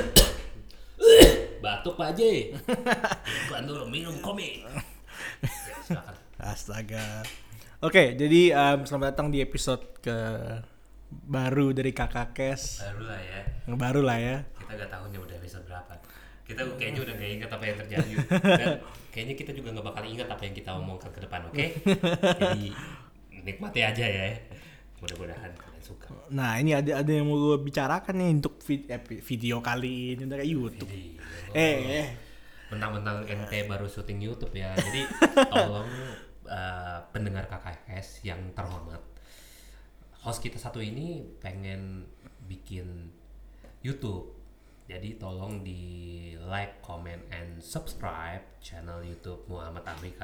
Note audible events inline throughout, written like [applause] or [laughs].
[coughs] Batuk Pak Haji. [laughs] Bukan dulu minum komik. Ya, silakan. Astaga. Oke, jadi em, selamat datang di episode ke baru dari Kakak Kes. Baru lah ya. Yang baru lah ya. Kita gak tahunya udah episode berapa. Kita kayaknya udah gak ingat apa yang terjadi. Dan kayaknya kita juga gak bakal ingat apa yang kita omongkan ke depan, oke? [laughs] Jadi nikmati aja ya. Mudah-mudahan kalian suka. Nah, ini ada ada yang mau gue bicarakan nih untuk vid- eh, video kali ini kayak YouTube. Jadi, Eh, eh. mentang-mentang NT baru syuting YouTube ya. Jadi [laughs] tolong eh, pendengar KKS yang terhormat. Host kita satu ini pengen bikin YouTube. Jadi tolong di like, comment, and subscribe channel YouTube Muhammad Ahri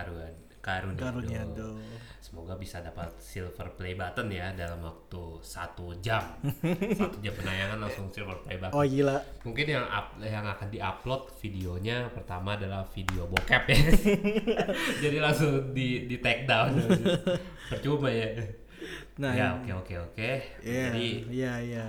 Karun Karuniado. Karuniado. Semoga bisa dapat silver play button ya dalam waktu satu jam. [laughs] satu jam penayangan langsung silver play button. Oh gila. Mungkin yang up, yang akan diupload videonya pertama adalah video bokep ya. [laughs] Jadi langsung di di take down. [laughs] Percuma ya. Nah, ya oke oke oke. Iya, Jadi iya, iya.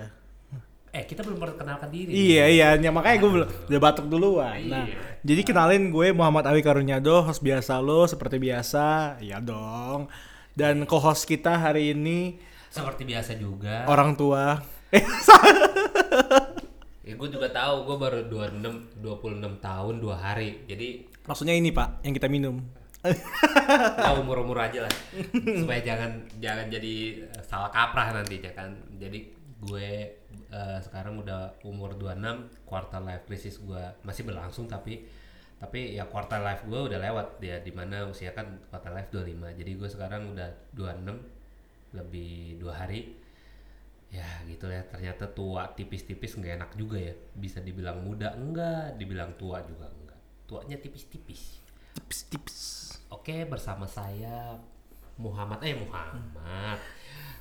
Eh kita belum perkenalkan diri. Iya iya, ya, makanya gue belum udah batuk duluan. Nah, Iya. jadi kenalin gue Muhammad Awi Karunyado, host biasa lo seperti biasa, iya dong. Dan co-host kita hari ini Seperti biasa juga. orang tua. Eh, [laughs] Ya, gue juga tahu gue baru 26 26 tahun 2 hari. Jadi maksudnya ini Pak, yang kita minum. [laughs] ya umur-umur aja lah. [laughs] Supaya jangan jangan jadi eh, salah kaprah nanti ya kan. Jadi gue eh, sekarang udah umur 26, quarter life crisis gue masih berlangsung tapi tapi ya quarter life gue udah lewat ya di mana usia kan quarter life 25 jadi gue sekarang udah 26 lebih dua hari. Ya gitu ya ternyata tua tipis-tipis nggak enak juga ya. Bisa dibilang muda enggak dibilang tua juga enggak. Tuanya tipis-tipis. Tips-tips. Oke, bersama saya Muhammad eh Muhammad.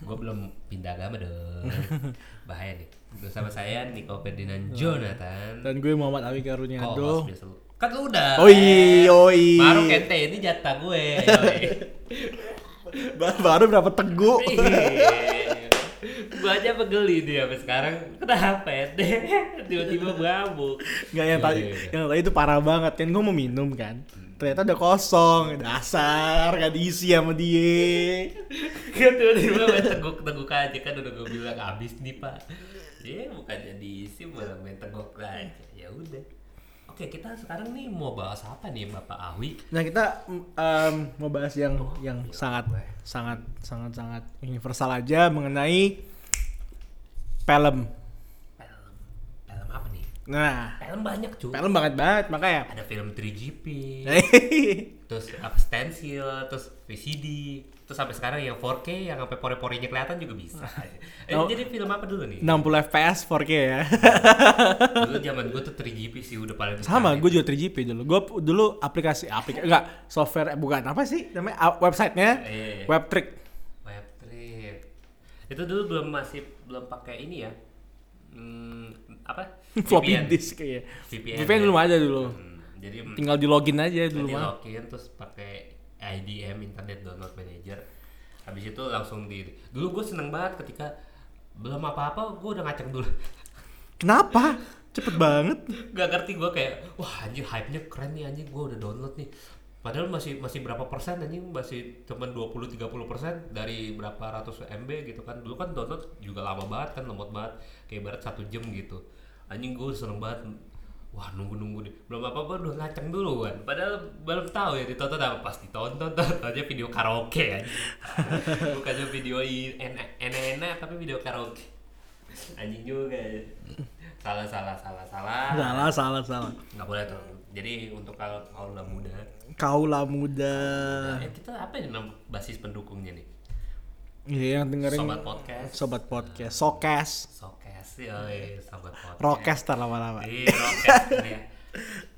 Gue belum pindah agama dong. [laughs] Bahaya nih. Bersama saya Niko Ferdinand Jonathan. Dan gue Muhammad Awi Karunyado. Kan lu udah. Oh iya, oh iya. Baru kente ini jatah gue. [laughs] Baru berapa teguh. Gue aja pegeli dia sampai sekarang. Kenapa ya? [laughs] Tiba-tiba mabuk. Enggak yang tadi, Iya, iya. yang tadi itu parah banget kan gue mau minum kan. Ternyata udah kosong, dasar gak diisi sama dia. Kan tiba-tiba main teguk-teguk aja kan udah gue bilang abis nih pak Ya bukannya diisi malah main teguk aja Ya udah Oke kita sekarang nih mau bahas apa nih Bapak Awi Nah kita em, mau bahas yang Oh, yang gila sangat gue. sangat sangat sangat universal aja mengenai film. Film apa nih? Nah, Film banyak cuy film banget banget makanya. Ada film 3GP Eh. [laughs] Terus apa stensil Terus VCD Terus sampai sekarang yang 4K Yang sampai pori-porinya kelihatan juga bisa [laughs] eh, Oh. Jadi film apa dulu nih? 60 fps 4K ya. [laughs] Dulu zaman gue tuh 3GP sih udah paling Sama, gue juga 3GP dulu. Gue dulu aplikasi aplikasi enggak software bukan apa sih namanya websitenya Iya. Webtrick. Itu dulu belum masih belum pakai ini ya. Hmm, apa? [laughs] Floppy disk ya. VPN, VPN ya. belum ada dulu. Hmm, jadi Tinggal di login aja dulu mah. login terus pakai IDM Internet Download Manager. Habis itu langsung di Dulu gue seneng banget ketika belum apa-apa gue udah ngaceng dulu. [laughs] Kenapa? Cepet banget. Gak ngerti gue kayak wah anjing hype-nya keren nih anjing gue udah download nih. Padahal masih masih berapa persen anjing? Masih cuman 20 30 persen dari berapa ratus MB gitu kan. Dulu kan download juga lama banget kan lemot banget. Kayak ibarat satu jam gitu. Anjing gue seneng banget. Wah nunggu-nunggu nih. Belum apa-apa udah ngaceng dulu kan. Padahal belum tahu ya ditonton apa? Pas ditonton [laughs] tuh aja video karaoke anjing. [laughs] Bukannya video i- enak- enak-enak Tapi video karaoke. Anjing juga. Ya Salah salah salah salah. Salah, salah, salah. nggak boleh tuh jadi untuk kalau kaula muda Kaulah muda. eh, kita apa ya nama basis pendukungnya nih Iya yang dengerin sobat podcast Sobat podcast, Sokes, sokes yoi sobat podcast Rokes tar lama-lama. iya rokes ini ya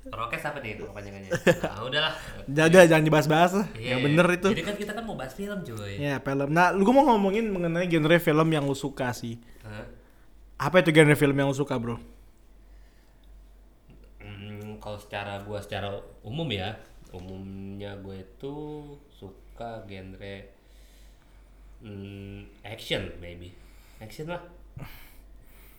rokes apa nih kepanjangannya nah udahlah Jadi jangan dibahas-bahas lah. Iya, Yang bener itu. jadi kan kita kan mau bahas film cuy Ya film. Nah, lu mau ngomongin mengenai genre film yang lu suka sih. Hah? Apa itu genre film yang lu suka, bro? Kalau secara gua secara umum ya umumnya gue itu suka genre hmm, action maybe action lah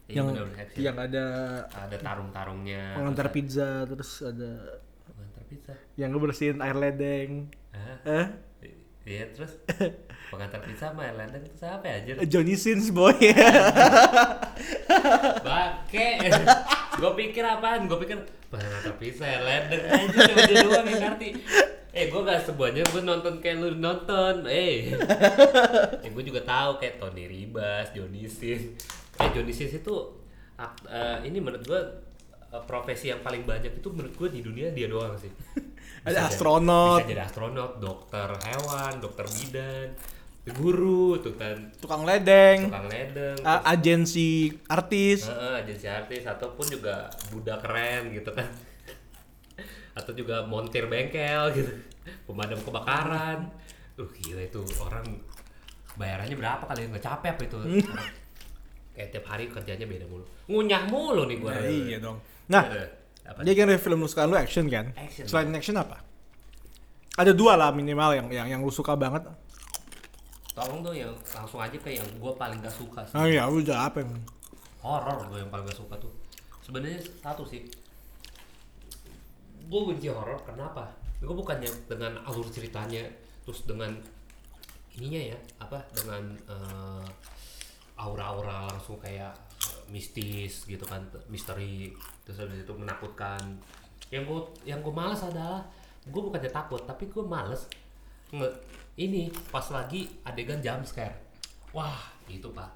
Iya, yang action. yang ada ada tarung-tarungnya pengantar pizza terus ada pengantar pizza yang ngebersihin air ledeng. Hah? Eh, iya terus pengantar pizza sama Erlanda itu siapa ya anjir Johnny Sins boy. [laughs] bake [laughs] gue pikir apaan? Gue pikir pengantar pizza Erlanda aja cuma dia doang yang ngerti. Eh gue gak semuanya gue nonton kayak lu nonton eh. Eh gue juga tahu kayak Tony Ribas Johnny Sins eh Johnny Sins itu eh, ini menurut gue eh, profesi yang paling banyak itu menurut gue di dunia dia doang sih. [laughs] Ada jadi- astronot. bisa jadi astronot dokter hewan dokter bidan guru tuh kan. Tukang ledeng, tukang ledeng. A- agensi artis. Heeh, agensi artis. Ataupun juga budak keren gitu kan. [laughs] Atau juga montir bengkel gitu. Pemadam kebakaran. Duh gila itu. Orang bayarannya berapa kali? Nggak capek apa itu? Orang kayak tiap hari kerjanya beda mulu. Ngunyah mulu nih gua. Nah, iya dong. Nah, apa Dia kan film lu suka lu action kan? Action. Selain action apa? Ada dua lah minimal yang yang yang lu suka banget. Tolong dong yang langsung aja ke yang gua paling gak suka sih. Ah ya udah apa yang horor gue yang paling gak suka tuh. Sebenarnya satu sih. Gue benci horor kenapa? Gue bukannya dengan alur ceritanya terus dengan ininya ya apa dengan eh, aura-aura langsung kayak eh, mistis gitu kan misteri terus habis itu menakutkan. Yang gue yang gue males adalah gue bukannya takut tapi gue males nge ini pas lagi adegan jump scare wah itu pak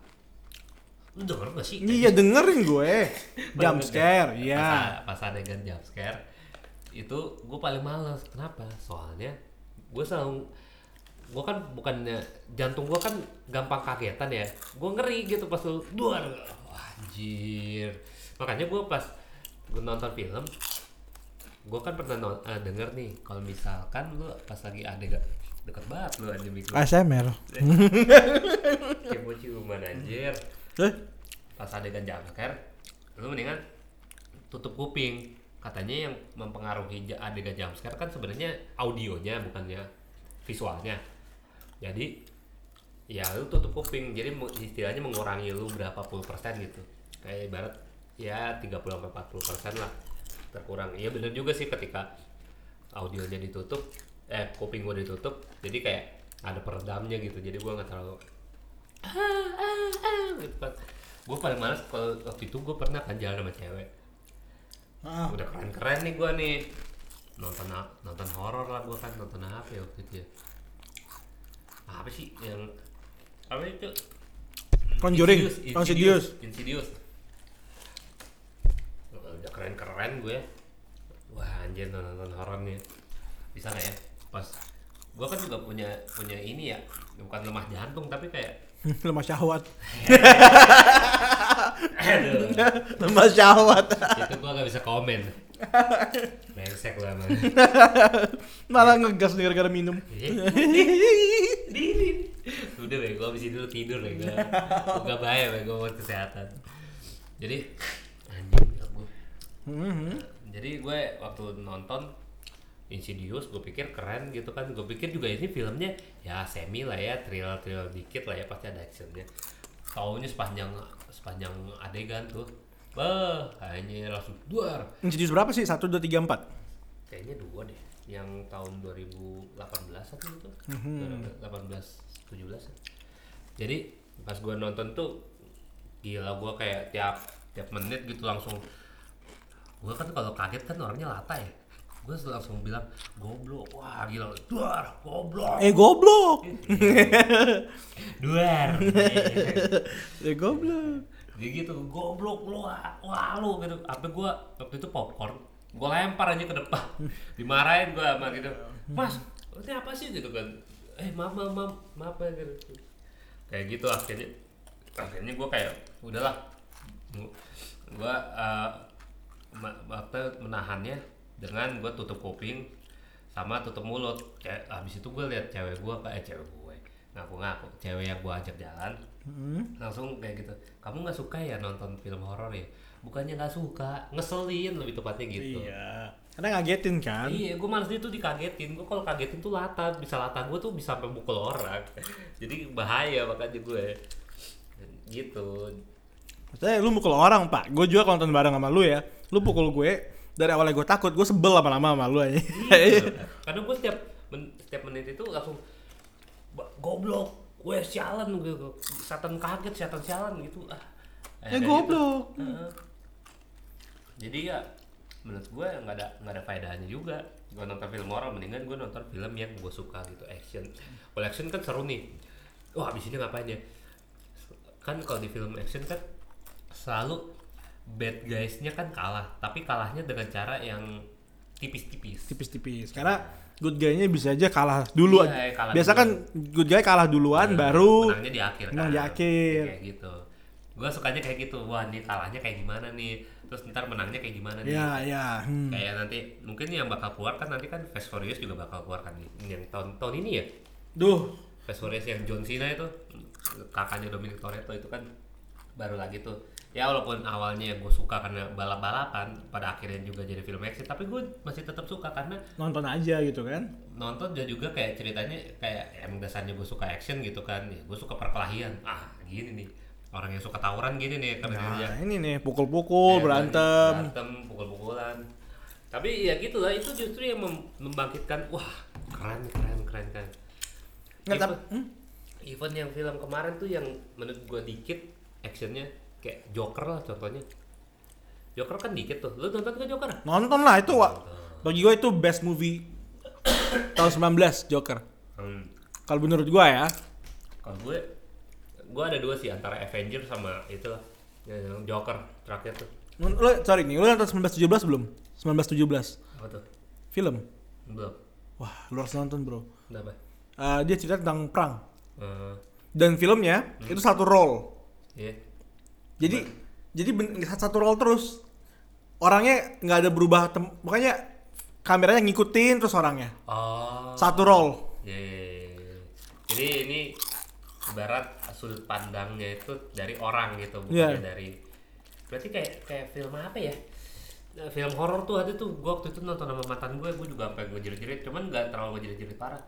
lu denger gak sih Iya dengerin gue. [laughs] Jump scare, iya. Pas, pas adegan jump scare itu gue paling males. Kenapa? Soalnya gue selalu gue kan bukannya jantung gue kan gampang kagetan ya. Gue ngeri gitu pas lu. Wah, anjir. Makanya gue pas gue nonton film gue kan pernah non- eh, denger nih kalau misalkan lu pas lagi adegan deket banget lu aja mikro. ASMR. [laughs] kayak mau ciuman anjir. Eh, pas adegan jumpscare lu mendingan tutup kuping. Katanya yang mempengaruhi adegan jumpscare kan sebenarnya audionya bukannya visualnya. Jadi ya lu tutup kuping. Jadi istilahnya mengurangi lu berapa puluh persen gitu. Kayak ibarat ya 30 sampai 40 persen lah. Terkurang. Iya bener juga sih ketika audionya ditutup eh kuping gua ditutup jadi kayak ada peredamnya gitu jadi gua nggak terlalu gitu kan gue paling males kalau waktu itu gue pernah kan jalan sama cewek. Ah, udah keren keren nih gue nih. Nonton nonton horor lah gue kan nonton apa ya waktu itu ya? Apa sih yang apa itu? Conjuring, Insidious, Insidious. Insidious. udah keren keren gue wah anjir nonton horor nih bisa nggak ya pas gue kan juga punya punya ini ya bukan lemah jantung tapi kayak [laughs] lemah syahwat. aduh [laughs] lemah syahwat. itu gua gak bisa komen Brengsek lu emang Malah ngegas nih gara-gara minum. Diri Udah bego, abis itu lu tidur bego Gak bahaya bego buat kesehatan Jadi Anjing Mhm. Jadi gue waktu nonton Insidious gue pikir keren gitu kan Gue pikir juga ini filmnya ya semi lah ya Thriller-thriller dikit lah ya pasti ada actionnya Taunya sepanjang sepanjang adegan tuh Bah, kayaknya langsung duar Insidious berapa sih? 1, 2, 3, 4? kayaknya dua deh yang tahun 2018 atau itu Mhm. 18 17 ya. jadi pas gua nonton tuh gila gua kayak tiap tiap menit gitu langsung gua kan kalau kaget kan orangnya lata ya gua langsung bilang goblok wah gila duar goblok Eh goblok. [laughs] duar [laughs] Eh goblok. Jadi gitu, goblok lu, ah, wah lu gitu. Apa gua waktu itu popcorn, gua lempar aja ke depan. [laughs] Dimarahin gua sama gitu. Mas, ini apa sih gitu kan? Eh, maaf, maaf, maaf, maaf ya gitu. Kayak gitu akhirnya. Akhirnya gua kayak udahlah. Gua eh, ma- waktu menahannya dengan gua tutup kuping sama tutup mulut. Kayak habis itu gua lihat cewek gua kayak cewek gue. Ngaku-ngaku cewek yang gua ajak jalan langsung kayak gitu kamu nggak suka ya nonton film horor ya? Bukannya nggak suka ngeselin lebih tepatnya gitu. Iya. Karena ngagetin kan? iya gue males itu dikagetin. Gue kalau kagetin tuh lata bisa lata gue tuh bisa sampai pukul orang. [laughs] Jadi bahaya makanya gue gitu. Maksudnya lu mukul orang pak, gue juga kalau nonton bareng sama lu ya, lu pukul gue dari awalnya gue takut, gue sebel lama-lama sama lu aja. Iya. [laughs] Karena gue setiap men- setiap menit itu langsung "Ba- goblok, gue sialan gitu. Setan kaget, setan sialan gitu. Ah. ya Kayak goblok. gitu. Heeh. Jadi ya menurut gue nggak ada nggak ada faedahnya juga. Gue nonton film horor mendingan gue nonton film yang gue suka gitu action. Kalau action kan seru nih. Wah abis ini ngapain ya? Kan kalau di film action kan selalu bad guys-nya kan kalah, tapi kalahnya dengan cara yang tipis-tipis. Tipis-tipis. Karena good guy-nya bisa aja kalah dulu. Iya, aja. kalah Biasa dulu. kan good guy kalah duluan, baru menangnya di akhir menang kan. di akhir. kayak gitu gue sukanya kayak gitu wah ini kalahnya kayak gimana nih terus ntar menangnya kayak gimana nih ya ya. Hmm. kayak nanti mungkin yang bakal keluar kan nanti kan Fast Furious juga bakal keluar kan nih yang tahun tahun ini ya Duh, Fast Furious yang John Cena itu kakaknya Dominic Toretto itu kan baru lagi tuh ya walaupun awalnya gue suka karena balap-balapan pada akhirnya juga jadi film action tapi gue masih tetap suka karena nonton aja gitu kan. nonton dia juga kayak ceritanya kayak emang dasarnya gue suka action gitu kan ya gue suka perkelahian ah gini nih orang yang suka tawuran gini nih dia Nah, ini nih pukul-pukul, berantem. berantem pukul-pukulan tapi ya gitu lah itu justru yang mem- membangkitkan wah keren keren keren keren Nggak, even, hmm? even yang film kemarin tuh yang menurut gue dikit actionnya kayak Joker lah contohnya Joker kan dikit tuh lu nonton ke Joker Nonton lah itu, Wak. Bagi gue itu best movie [coughs] tahun 19 Joker. hmm. Kalau menurut gue ya. Kalau gue, gue ada dua sih antara Avenger sama itu lah, yang Joker terakhir tuh. Lu, sorry nih, lu nonton 1917 belum? 1917 Apa tuh? film. Belum. Wah, lu harus nonton, Bro. Kenapa? Eh, dia cerita tentang perang. Eh, Dan filmnya itu satu roll. Iya. Jadi jadi ben- satu roll terus. Orangnya nggak ada berubah tem- makanya kameranya ngikutin terus orangnya. Oh. Satu roll. Iya, iya, iya. Jadi ini ibarat sudut pandangnya itu dari orang gitu, bukan Iya. dari. Berarti kayak kayak film apa ya? Nah, film horor tuh ada tuh, gue waktu itu nonton sama mantan gue, gue juga sampai gue jerit-jerit, cuman nggak terlalu gue jerit-jerit parah.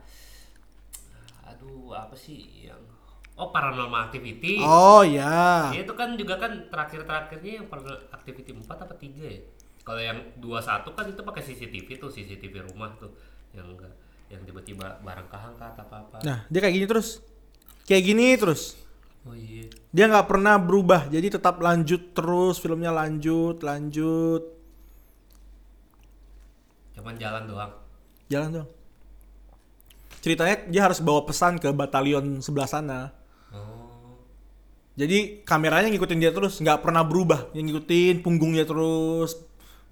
Aduh, apa sih yang Oh, Paranormal Activity. Oh ya. Iya, itu kan juga kan terakhir-terakhirnya yang pernah aktiviti 4 apa 3 ya? Kalau yang 21 kan itu pakai CCTV tuh, CCTV rumah tuh yang enggak yang tiba-tiba barang keangkat apa-apa. Nah, dia kayak gini terus. Kayak gini terus. Oh iya. Dia nggak pernah berubah, jadi tetap lanjut terus filmnya lanjut, lanjut, Cuman jalan doang. jalan dong. Ceritanya dia harus bawa pesan ke batalion sebelah sana. Jadi kameranya ngikutin dia terus, nggak pernah berubah. Yang ngikutin punggungnya terus,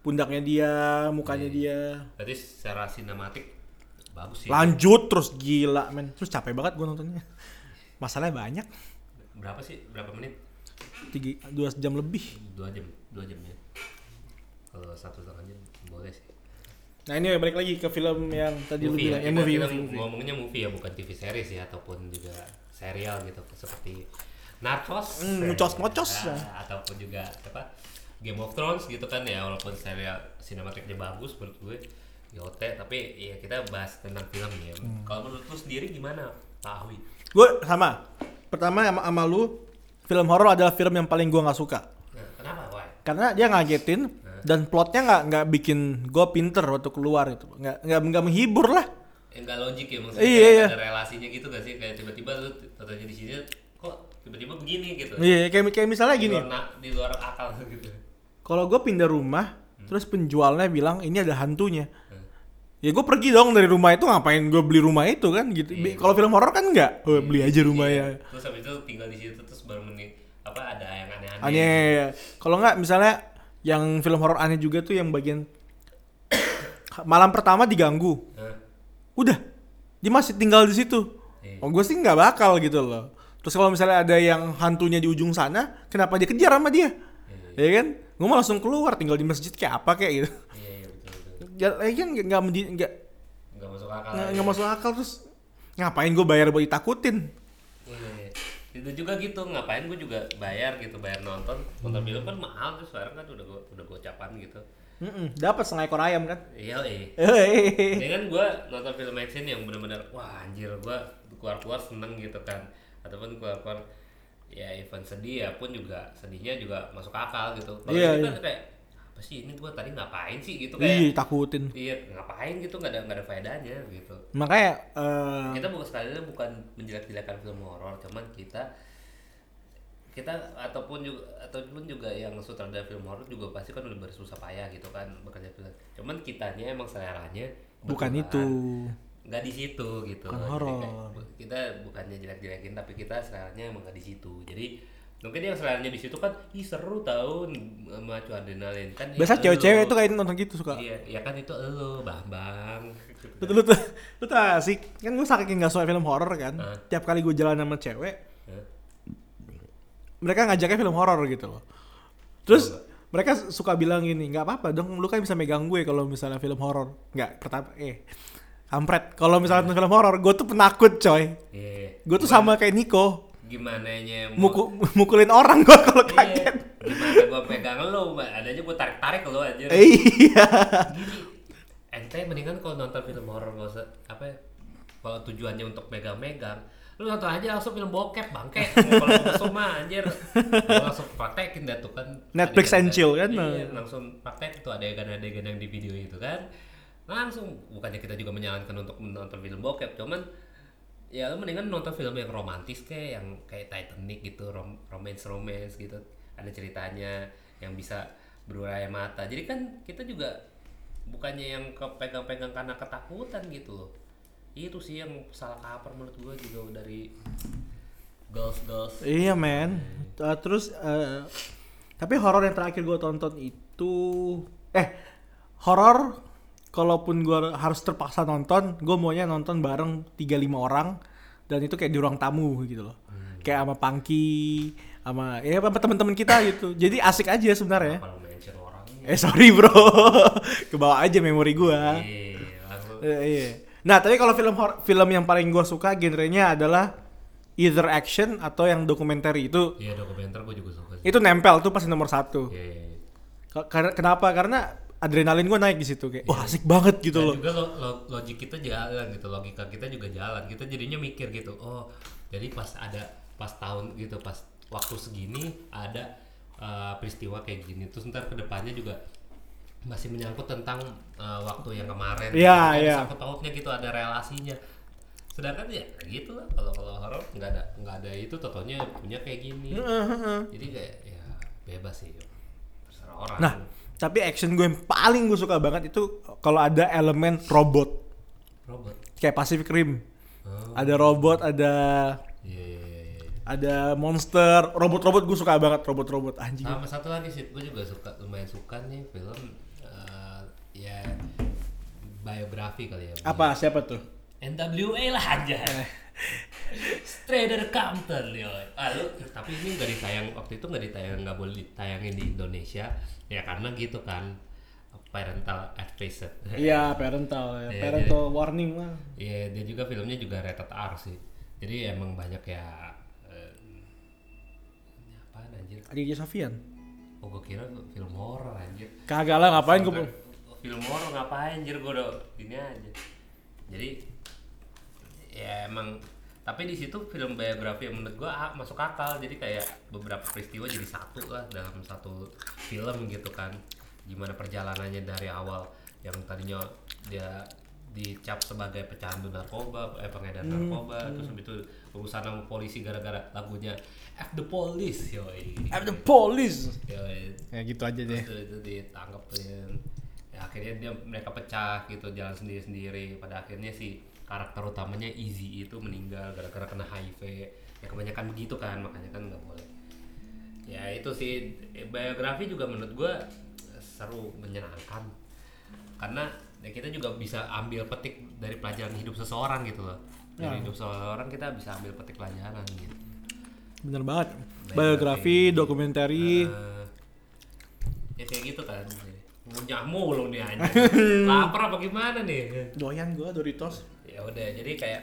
pundaknya dia, mukanya dia. Berarti secara sinematik bagus sih. Lanjut terus gila men. Terus capek banget gua nontonnya. Masalahnya banyak, Berapa sih? Berapa menit? tiga dua jam lebih. Dua jam, dua jam ya. Kalau satu setengah jam boleh sih. Nah ini balik lagi ke film yang tadi lu movie bilang, ya, ya, kita, movie, kita movie, movie. ngomongnya movie ya bukan TV series ya ataupun juga serial gitu seperti Narcos, Hmm, eh, ngocos-ngocos. ya, ataupun juga apa Game of Thrones gitu kan ya walaupun serial sinematiknya bagus menurut gue GOT tapi ya kita bahas tentang film ya. Hmm. Kalau menurut lu sendiri gimana Awi? Gue sama. Pertama sama, sama lu, film horor adalah film yang paling gua nggak suka. Nah, kenapa, Wai? Karena dia ngagetin dan plotnya nggak nggak bikin gue pinter waktu keluar itu. Nggak nggak nggak menghibur lah. Enggak logik ya maksudnya Iya, iya. ada relasinya gitu gak sih kayak tiba-tiba lu tanya di sini kok tiba-tiba begini gitu. Iya kayak kayak misalnya Di gini. luar, di luar akal [laughs] gitu. Kalau gue pindah rumah, terus penjualnya bilang ini ada hantunya. Hmm. Ya gue pergi dong dari rumah itu ngapain gue beli rumah itu kan gitu. Iya. Kalau film horor kan enggak. Oh, beli aja rumahnya. Iya. Terus habis itu tinggal di situ terus baru menik apa ada yang aneh-aneh. Aneh. Kalau nggak misalnya yang film horor aneh juga tuh yang bagian [coughs] malam pertama diganggu. Hah? Udah, dia masih tinggal di situ. Iya. Oh gue sih nggak bakal gitu loh. Terus kalau misalnya ada yang hantunya di ujung sana, kenapa dia kejar sama dia? Ya kan? Gue mau langsung keluar, tinggal di masjid kayak apa kayak gitu. Iya iya betul betul. Ya, ya kan nggak nggak nggak masuk akal. nggak ya. nggak masuk akal terus ngapain gue bayar buat ditakutin? Iya, iya. Itu juga gitu, ngapain gue juga bayar gitu, bayar nonton. Nonton film kan mahal tuh sekarang kan udah go- udah gocapan gitu. Mm dapat setengah ekor ayam kan? Iya, iya. Kan gue nonton film action yang benar-benar wah anjir gue keluar-keluar seneng gitu kan ataupun keluar-keluar ya event sedih ya pun juga sedihnya juga masuk akal gitu kalau Iya, ini iya. kan kayak apa sih ini gua tadi ngapain sih gitu Ih, kayak takutin. iya ngapain gitu nggak ada nggak ada faedahnya gitu Makanya eh, kita bukan sekali bukan menjelek-jelekan film horor cuman kita kita ataupun juga ataupun juga yang sutradara film horor juga pasti kan udah bersusah payah gitu kan bekerja film cuman kitanya emang seleranya bukan itu. Nggak di situ gitu Bukan horor. kita bukannya jelek-jelekin tapi kita seleranya emang nggak di situ jadi mungkin yang seleranya di situ kan ih seru tahu memacu adrenalin kan Biasa itu cewek-cewek tuh kayak nonton gitu suka. iya ya kan itu lo bang bang Lu tuh, lu tuh, lu tuh asik. Kan gue saking gak suka film horor kan. Tiap kali gue jalan sama cewek, mereka ngajaknya film horor gitu loh. Terus mereka suka bilang gini, nggak apa-apa dong, lu kan bisa megang gue kalau misalnya film horor. Nggak, pertama, eh, kampret. Kalau misalnya nonton film horor, gue tuh penakut coy. Iya. Gue tuh sama kayak Niko, gimana nya muku, mukulin orang gue kalau Iya. kaget. Gimana gua pegang lo, adanya gua tarik-tarik lo aja. Iya. Gini, ente mendingan kalau nonton film horor nggak usah apa ya, kalau tujuannya untuk megang-megang lu nonton aja langsung film bokep bangke kalau musuh mah anjir Lu langsung praktekin dah tuh kan Netflix and chill kan? iya, langsung praktek tuh adegan-adegan yang di video itu kan langsung. Bukannya kita juga menyarankan untuk menonton film bokep cuman ya lu mendingan nonton film yang romantis kayak yang kayak Titanic gitu rom romance romance gitu. Ada ceritanya yang bisa berurai mata. Jadi kan kita juga bukannya yang kepegang-pegang karena ketakutan gitu itu sih yang salah kaprah menurut gua juga dari girls girls Iya men. Uh, terus uh, tapi horor yang terakhir gue tonton itu eh horor kalaupun gue harus terpaksa nonton, gue maunya nonton bareng 3-5 orang dan itu kayak di ruang tamu gitu loh. Kayak sama Pangki, sama ya sama teman-teman kita gitu. Jadi asik aja sebenarnya. Eh sorry bro, [laughs] kebawa aja memori gue. iya iya. Nah, tapi kalau film film yang paling gua suka genrenya adalah either action atau yang dokumenter itu iya dokumenter gua juga suka sih itu nempel tuh pasti nomor satu. iya iya, iya. Karena kenapa? Karena adrenalin gua naik di situ kayak wah asik banget gitu Dan loh. juga lo- lo- logik kita jalan gitu logika kita juga jalan. Kita jadinya mikir gitu oh jadi pas ada pas tahun gitu pas waktu segini ada uh, peristiwa kayak gini. Terus ntar ke depannya juga masih menyangkut tentang uh, waktu yang kemarin. Iya, Ada iya. sangkut pautnya gitu ada relasinya. Sedangkan ya gitu lah kalau kalau horor nggak ada nggak ada itu totonya punya kayak gini. Jadi kayak ya bebas sih terserah orang. Nah, tapi action gue yang paling gue suka banget itu kalau ada elemen robot robot kayak Pacific Rim. oh, Ada robot, ada iya iya iya iya. ada monster, robot-robot gue suka banget robot-robot anjing. sama satu lagi sih gue juga suka lumayan suka nih film eh, ya biografi kali ya Apa siapa tuh? NWA lah aja Strader Compton yo ah, lu, tapi ini nggak ditayang waktu itu nggak ditayang nggak boleh ditayangin di Indonesia ya karena gitu kan parental advisory Iya, parental, ya. Iya, parental warning lah. Iya, dia juga filmnya juga rated R sih. Jadi emang banyak ya eh, apaan anjir? Sofian. Oh, gue kira film horor anjir. Kagak lah ngapain gue film horor ngapain anjir gue udah ini aja. Jadi ya emang. Tapi di situ film biografi yang menurut gua ah, masuk akal. Jadi kayak beberapa peristiwa jadi satu lah dalam satu film gitu kan. Gimana perjalanannya dari awal yang tadinya dia dicap sebagai pecandu narkoba eh pengedar narkoba terus habis itu urusan sama polisi gara-gara lagunya F the Police yoi. I'm the police. Yoi. Ya gitu aja deh. itu itu ditangkepin ya. Akhirnya dia mereka pecah gitu jalan sendiri sendiri pada akhirnya si karakter utamanya Easy itu meninggal gara-gara kena HIV. Ya kebanyakan begitu kan makanya kan nggak boleh. Ya itu sih. Biografi juga menurut gua seru menyenangkan. Karena ya kita juga bisa ambil petik dari pelajaran hidup seseorang gitu loh. Dari hidup seseorang kita bisa ambil petik pelajaran gitu. Bener banget. Biografi. Biografi, dokumenter, Eh, ya kayak gitu kan. Ngunyah mulu nih anjing. [laughs] Lapar apa gimana nih? Doyan gua Doritos. Ya udah jadi kayak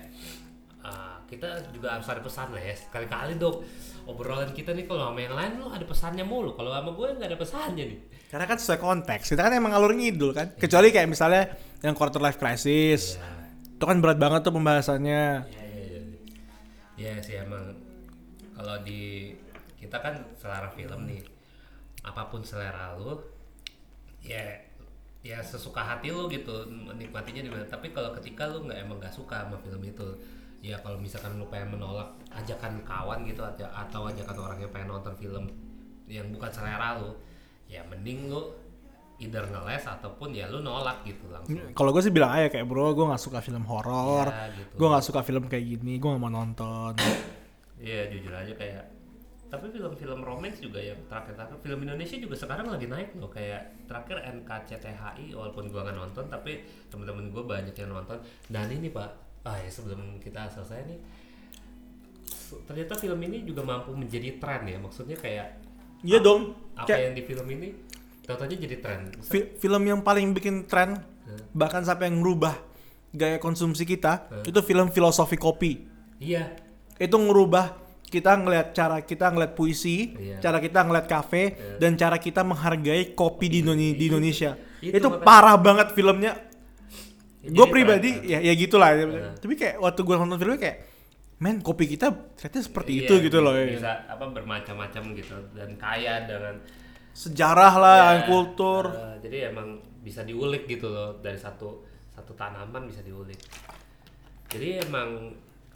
ah, kita juga harus ada pesan lah ya sekali-kali dok obrolan kita nih kalau sama yang lain lo ada pesannya mulu kalau sama gue nggak ada pesannya nih Karena kan sesuai konteks. Kita kan emang ngalur ngidul kan. Kecuali kayak misalnya yang quarter life crisis. ya Itu kan berat banget tuh pembahasannya. ya ya, ya. ya sih emang kalau di kita kan selera film nih apa pun selera lu ya ya sesuka hati lu gitu menikmatinya di mana tapi kalau ketika lu nggak emang nggak suka sama film itu ya kalau misalkan lu pengen menolak ajakan kawan gitu aja atau ajakan orang yang pengen nonton film yang bukan selera lu ya mending lu either ngeles ataupun ya lu nolak gitu langsung Kalau gue sih bilang aja kayak bro, gue nggak suka film horor, Ya, gitu. gue nggak suka film kayak gini, gue nggak mau nonton. Iya jujur aja kayak tapi film-film romance juga yang terakhir-terakhir film Indonesia juga sekarang lagi naik loh. Kayak terakhir NKCTHI walaupun gua nggak nonton tapi temen-temen gue banyak yang nonton. Dan ini pak ah ya sebelum kita selesai nih ternyata film ini juga mampu menjadi tren ya. Maksudnya kayak Iya dong. apa Kayak yang di film ini tahu-tahunya jadi tren. Fi- film yang paling bikin tren, bahkan sampai yang ngerubah gaya konsumsi kita, itu film filosofi kopi. iya. Itu ngerubah kita ngelihat cara kita ngelihat puisi, Iya. cara kita ngelihat kafe, dan cara kita menghargai kopi di, Indone- di Indonesia. Itu Itu, parah banget filmnya. Ya, Gue pribadi ya ya gitulah. Tapi kayak waktu gue nonton filmnya kayak, men kopi kita ternyata seperti Iya, itu gitu loh. bisa apa bermacam-macam gitu dan kaya dengan Sejarah lah, Ya, kultur. eh, jadi emang bisa diulik gitu loh dari satu satu tanaman bisa diulik. Jadi emang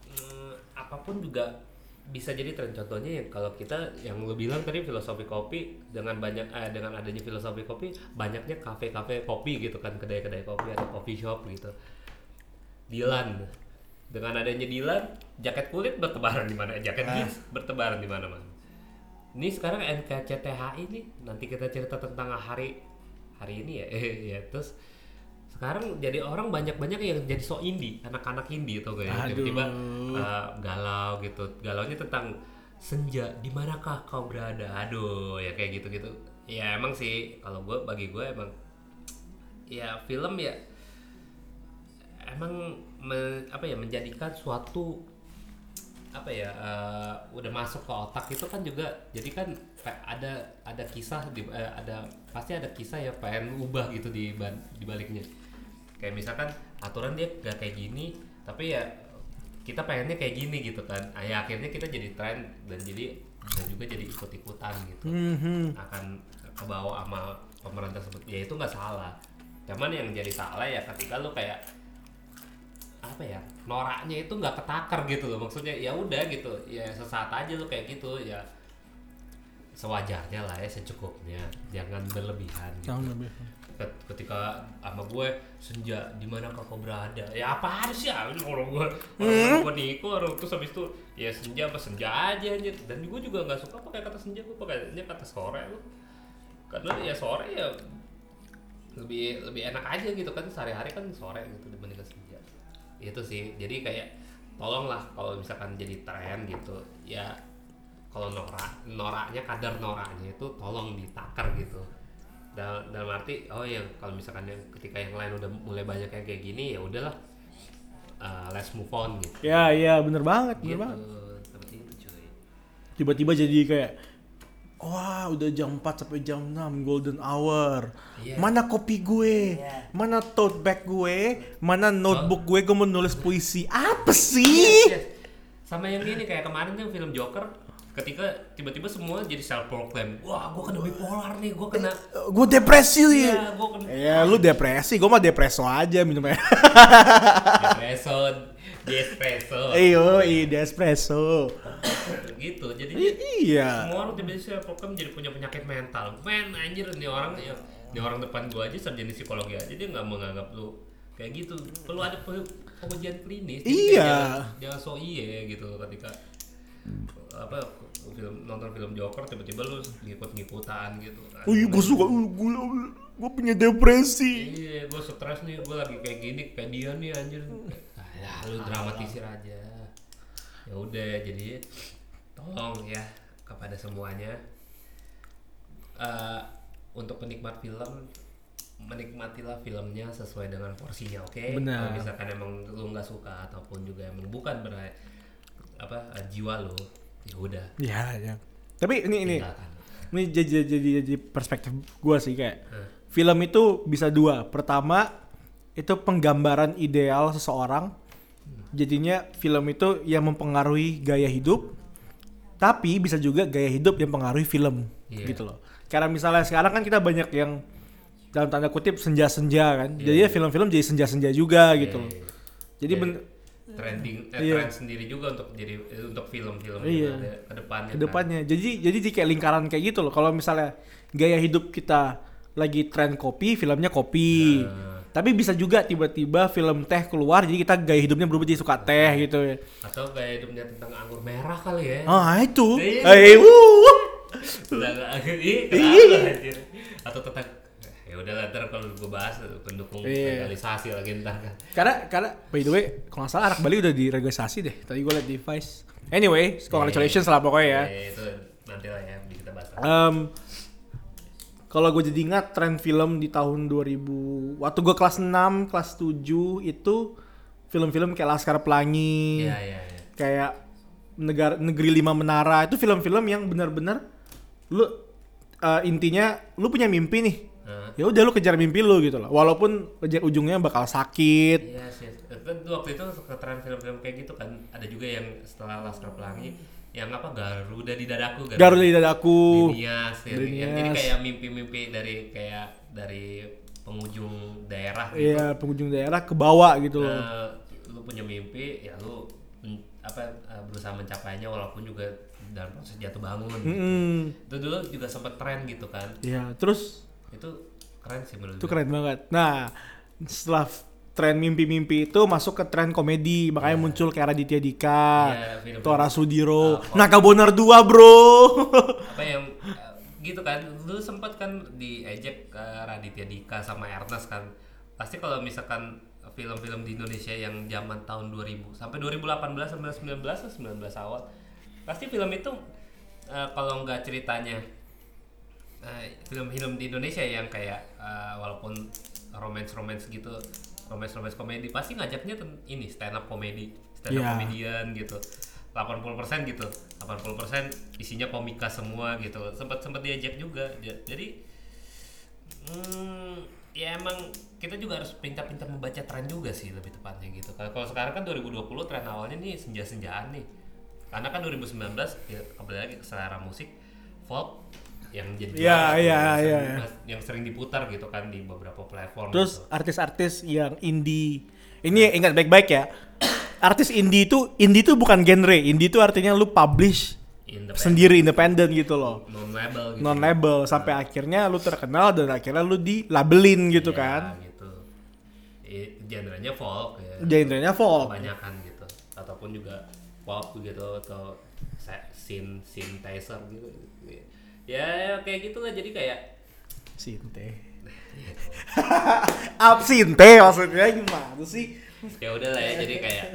mm, apa pun juga bisa jadi tren. Contohnya yang kalau kita yang lu bilang tadi filosofi kopi dengan banyak eh, dengan adanya filosofi kopi banyaknya kafe-kafe kopi gitu kan kedai-kedai kopi atau coffee shop gitu. Dilan. Dengan adanya Dilan jaket kulit bertebaran di mana? Jaket jeans bertebaran di mana-mana. Ini sekarang NKCTHI nih. Nanti kita cerita tentang hari hari ini ya. Eh [laughs] ya terus sekarang jadi orang banyak-banyak yang jadi so indie anak-anak indie tuh kayak Aduh. tiba-tiba uh, galau gitu. Galaunya tentang senja di manakah kau berada? Aduh ya kayak gitu-gitu. Ya emang sih kalau gue bagi gue emang ya film ya emang me- apa ya menjadikan suatu apa ya eh, udah masuk ke otak itu kan juga jadi kan ada ada kisah di eh, ada pasti ada kisah yang pengen ubah gitu di di baliknya kayak misalkan aturan dia gak kayak gini tapi ya kita pengennya kayak gini gitu kan Ah, ya akhirnya kita jadi tren dan jadi dan juga jadi ikut ikutan gitu Mhm. akan ke bawah sama pemeran tersebut ya itu nggak salah cuman yang jadi salah ya ketika lu kayak apa ya noraknya itu nggak ketakar gitu loh maksudnya ya udah gitu ya sesaat aja lu kayak gitu ya sewajarnya lah ya secukupnya jangan berlebihan gitu. Jangan lebih. Ket- ketika sama gue senja di mana kau berada? Ya apa sih ya orang gue orang gue niku orang terus habis itu ya senja apa senja aja anjir. Dan gue juga nggak suka pakai kata senja gue pakainya kata sore lu karena ya sore ya lebih lebih enak aja gitu kan sehari-hari kan sore gitu dibandingkan senja. Itu sih jadi kayak tolonglah kalau misalkan jadi tren gitu ya kalau norak noraknya kadar noraknya itu tolong ditakar gitu dalam, dalam arti oh yang kalau misalkan yang ketika yang lain udah mulai banyak yang kayak gini ya udahlah uh, let's move on gitu Ya, iya bener banget, bener gitu banget. seperti itu cuy Tiba-tiba jadi kayak Wah, udah jam 4 sampai jam 6 golden hour. Iya. Mana kopi gue? Iya. Mana tote bag gue? Mana notebook gue? Gue mau nulis puisi. Apa Yes, sih? yes. sama yang ini kayak kemarin tuh film Joker ketika tiba-tiba semua jadi self proclaim wah gue kena bipolar nih gue kena Eh, gue depresi. iya gue kena Ya, lu depresi. Gue mah depreso aja minumnya. espresso espresso Iyo, iya espresso. gitu jadi I- iya. semua orang tiba-tiba self proclaim jadi punya penyakit mental men anjir nih orang ya nih orang depan gua aja sarjana psikologi aja dia nggak menganggap lu kayak gitu perlu ada pe- pengujian klinis Iya. jangan, jangan so iye gitu ketika apa film nonton film Joker tiba-tiba lu ngikut-ngikutan gitu kan. Oh iya, gue suka. Gue gue punya depresi. Iya, gue stres nih, gue lagi kayak gini, kayak dia nih anjir. Ah, ya, lu dramatisir aja. Ya udah, jadi tolong ya kepada semuanya Eh, untuk penikmat film menikmatilah filmnya sesuai dengan porsinya, oke? Benar. Kalau misalkan emang lu nggak suka ataupun juga emang bukan ber apa eh, jiwa lu, ya udah. Ya, ya. Tapi ini ini ini jadi jadi jadi, perspektif gue sih kayak Hmm. film itu bisa dua. Pertama itu penggambaran ideal seseorang. Jadinya film itu yang mempengaruhi gaya hidup. tapi bisa juga gaya hidup yang pengaruhi film Iya. gitu loh karena misalnya sekarang kan kita banyak yang dalam tanda kutip senja-senja kan Iya, jadi ya iya. film-film jadi senja-senja juga gitu loh Iya. jadi ben- trending eh, Iya. trend sendiri juga untuk jadi eh, untuk film-film Iya. juga ada ke depannya ke kan. depannya jadi jadi di kayak lingkaran kayak gitu loh kalau misalnya gaya hidup kita lagi tren kopi filmnya kopi Nah. tapi bisa juga tiba-tiba film teh keluar jadi kita gaya hidupnya berubah jadi suka teh gitu ya atau gaya hidupnya tentang anggur merah kali ya ah itu Iya. eh wuh. Iya. atau tentang ya udahlah ntar kalau gue bahas pendukung Iya. legalisasi lagi ntar. Kan karena karena by the way kalau nggak salah anak Bali udah diregalisasi deh. Tadi gue liat di Vice anyway congratulations lah pokoknya ya. Ya, itu nanti lah ya kita bahas Em, kalau gue jadi ingat tren film di tahun 2000 waktu gue kelas 6 kelas 7 itu film-film kayak Laskar Pelangi iya iya iya. kayak negara negeri lima menara. Itu film-film yang benar-benar lu eh, intinya lu punya mimpi nih ya udah lu kejar mimpi lu gitu loh walaupun ujung- ujungnya bakal sakit Iya sih, kan waktu itu ketren film-film kayak gitu kan ada juga yang setelah Laskar Pelangi yang apa Garuda di dadaku Garuda di dadaku Linias, yang, yang jadi kayak mimpi-mimpi dari kayak dari pengunjung daerah gitu. Iya pengunjung daerah ke bawah gitu loh Eh, lu punya mimpi ya lu apa eh, berusaha mencapainya walaupun juga dalam proses jatuh bangun. gitu. Mm-mm. Itu dulu juga sempat tren gitu kan. Iya terus Itu keren sih menurut itu gue. keren banget. Nah setelah tren mimpi-mimpi itu masuk ke tren komedi. Makanya muncul kayak Raditya Dika film-film. Tora Sudiro. Ah, Naga Bonar 2 bro. [laughs] Apa yang gitu kan. Dulu sempat kan diejek ke Raditya Dika sama Ernest kan. Pasti kalau misalkan film-film di Indonesia yang zaman tahun 2000 sampai 2018 sampai 19 atau 19 awal pasti film itu eh, kalau nggak ceritanya eh, film-film di Indonesia yang kayak eh, walaupun romance-romance gitu romance-romance komedi pasti ngajaknya ini stand up komedi stand up Iya. comedian gitu. 80% gitu. 80% isinya komika semua gitu. Sempat sempat diajak juga. Ja- jadi hmm, ya emang kita juga harus pintar-pintar membaca tren juga sih lebih tepatnya gitu. Kalau kalau sekarang kan 2020 tren awalnya nih senja-senjaan nih. Karena kan 2019 ya kembali lagi ke selera musik folk yang jadi Iya, juara, iya, yang iya, sering- iya. yang sering diputar gitu kan di beberapa platform terus gitu. artis-artis yang indie. Ini ingat baik-baik ya. Artis indie itu indie itu bukan genre. Indie itu artinya lu publish Independent, sendiri independen gitu loh. Non label gitu. Non label sampai akhirnya lu terkenal dan akhirnya lu di labelin gitu Iya, kan. gitu. Genrenya folk ya. Genrenya folk. Kebanyakan gitu. Ataupun juga pop gitu atau synthesizer gitu ya kayak gitulah jadi kayak sinte. [laughs] Absinte maksudnya gimana sih? Ya udah lah ya jadi kayak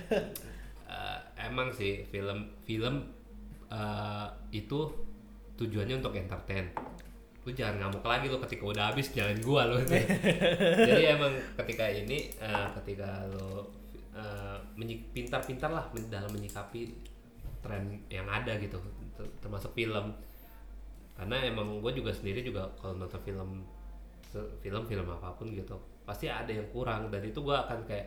eh, emang sih film film eh, itu tujuannya untuk entertain. Lu jangan ngamuk lagi lo ketika udah habis jalan gua lo [laughs] jadi emang ketika ini eh, ketika lo menyi- pintar-pintar lah dalam menyikapi tren yang ada gitu ter- termasuk film karena emang gue juga sendiri juga kalau nonton film film film apa pun gitu pasti ada yang kurang. Dan itu gue akan kayak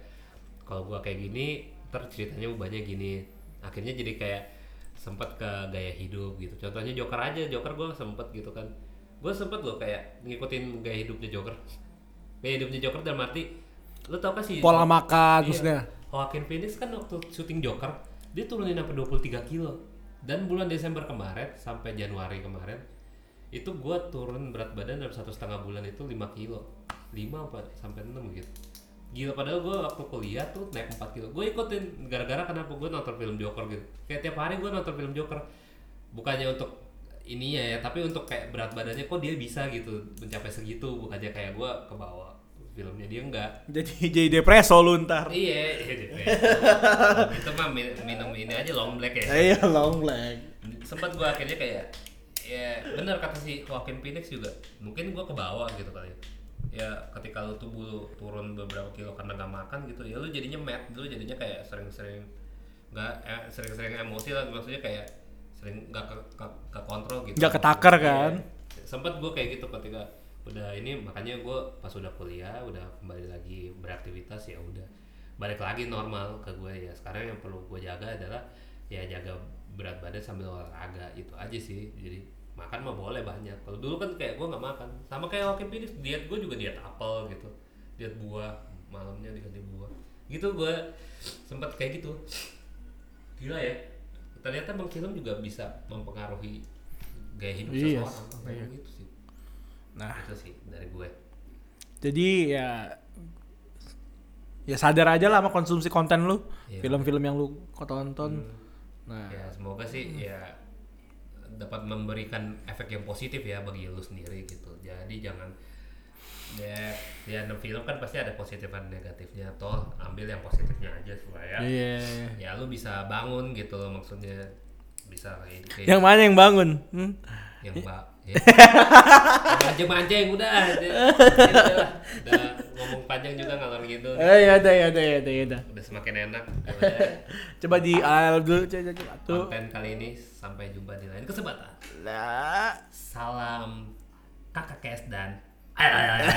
kalau gue kayak gini ntar ceritanya ubahnya gini. Akhirnya jadi kayak sempet ke gaya hidup gitu. Contohnya Joker aja Joker gue sempet gitu kan. Gue sempet loh kayak ngikutin gaya hidupnya Joker. Gaya hidupnya Joker dalam arti lu tau kan sih? Pola makan Iya. maksudnya? Joaquin Phoenix kan waktu syuting Joker dia turunin sampai 23 kilo. Dan bulan Desember kemarin sampai Januari kemarin itu gua turun berat badan dalam satu setengah bulan itu 5 kilo. 5 apa sampai 6 gitu. Gila padahal gua waktu kuliah tuh naik 4 kilo. Gue ikutin gara-gara kenapa gue nonton film Joker gitu. Kayak tiap hari gue nonton film Joker. Bukannya untuk ininya ya tapi untuk kayak berat badannya kok dia bisa gitu mencapai segitu. Bukannya kayak gua ke bawah filmnya. Dia enggak. Jadi jadi depreso lu ntar. Iya, iya di itu mah min- minum ini aja long black ya. iya long leg Sempat gua akhirnya kayak ya bener kata si Joaquin Phoenix juga. Mungkin gua ke bawah gitu kali. Ya ketika lu tubuh lu turun beberapa kilo karena gak makan gitu, ya lu jadinya mad, lu jadinya kayak sering-sering nggak eh, sering-sering emosi lah maksudnya kayak sering nggak ke, ke, ke kontrol gitu. Nggak ketakar Iya. kan? Sempet gua kayak gitu ketika udah ini makanya gue pas udah kuliah udah kembali lagi beraktivitas ya udah balik lagi normal ke gue ya sekarang yang perlu gue jaga adalah ya jaga berat badan sambil olahraga itu aja sih. Jadi makan mah boleh banyak. Kalau dulu kan kayak gue nggak makan. Sama kayak Joaquin Phoenix diet gue juga diet apel gitu. Diet buah malamnya diganti buah. Gitu gue sempat kayak gitu. Gila ya. Ternyata bang film juga bisa mempengaruhi gaya hidup Iya, seseorang. iya. gitu sih. Nah, itu sih dari gue. Jadi ya ya sadar aja lah sama konsumsi konten lu, Iya. film-film yang lu tonton. Nah, ya semoga sih ya dapat memberikan efek yang positif ya bagi lu sendiri gitu jadi jangan ya ya film kan pasti ada positif dan negatifnya toh ambil yang positifnya aja supaya iya. ya lu bisa bangun gitu loh maksudnya bisa kayak kayak Yang mana yang bangun? Hmm? yang mbak [laughs] ya. manja yang udah ya, udah lah. udah ngomong panjang juga ngalor gitu Eh, ya udah, ya udah, ya udah, ya udah. udah semakin enak. [laughs] Coba di al dulu, coba, coba. Tuh. konten kali ini sampai jumpa di lain kesempatan salam kakak kes dan ayo, ayo, ayo.